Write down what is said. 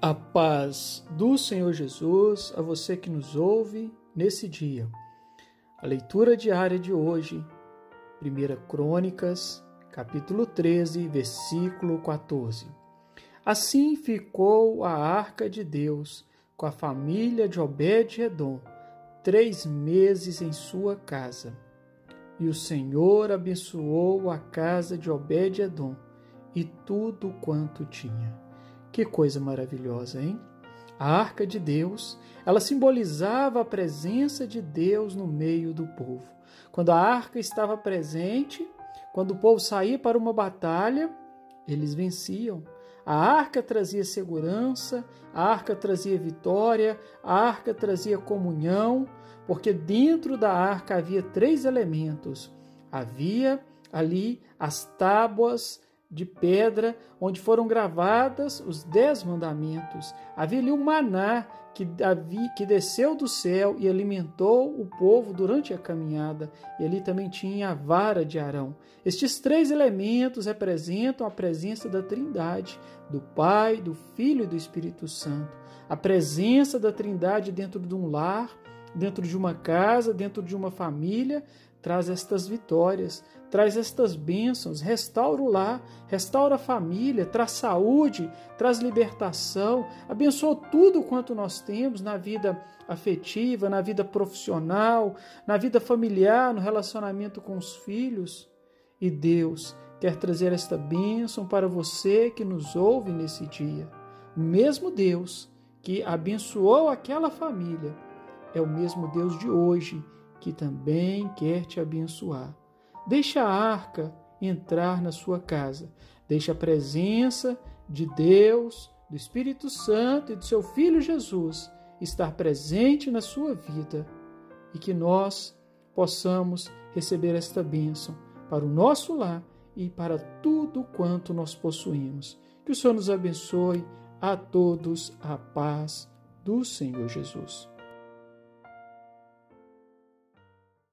A paz do Senhor Jesus a você que nos ouve nesse dia. A leitura diária de hoje, 1 Crônicas, capítulo 13, versículo 14. Assim ficou a arca de Deus com a família de Obed-Edom, três meses em sua casa. E o Senhor abençoou a casa de Obed-Edom e tudo quanto tinha. Que coisa maravilhosa, hein? A arca de Deus, ela simbolizava a presença de Deus no meio do povo. Quando a arca estava presente, quando o povo saía para uma batalha, eles venciam. A arca trazia segurança, a arca trazia vitória, a arca trazia comunhão, porque dentro da arca havia três elementos. Havia ali as tábuas de pedra onde foram gravadas os dez mandamentos. Havia ali o maná que, que desceu do céu e alimentou o povo durante a caminhada. E ali também tinha a vara de Arão. Estes três elementos representam a presença da Trindade, do Pai, do Filho e do Espírito Santo. A presença da Trindade dentro de um lar, dentro de uma casa, dentro de uma família, traz estas vitórias, traz estas bênçãos, restaura o lar, restaura a família, traz saúde, traz libertação, abençoa tudo quanto nós temos na vida afetiva, na vida profissional, na vida familiar, no relacionamento com os filhos. E Deus quer trazer esta bênção para você que nos ouve nesse dia. O mesmo Deus que abençoou aquela família é o mesmo Deus de hoje que também quer te abençoar. Deixa a arca entrar na sua casa. Deixa a presença de Deus, do Espírito Santo e do seu Filho Jesus estar presente na sua vida e que nós possamos receber esta bênção para o nosso lar e para tudo quanto nós possuímos. Que o Senhor nos abençoe a todos a paz do Senhor Jesus.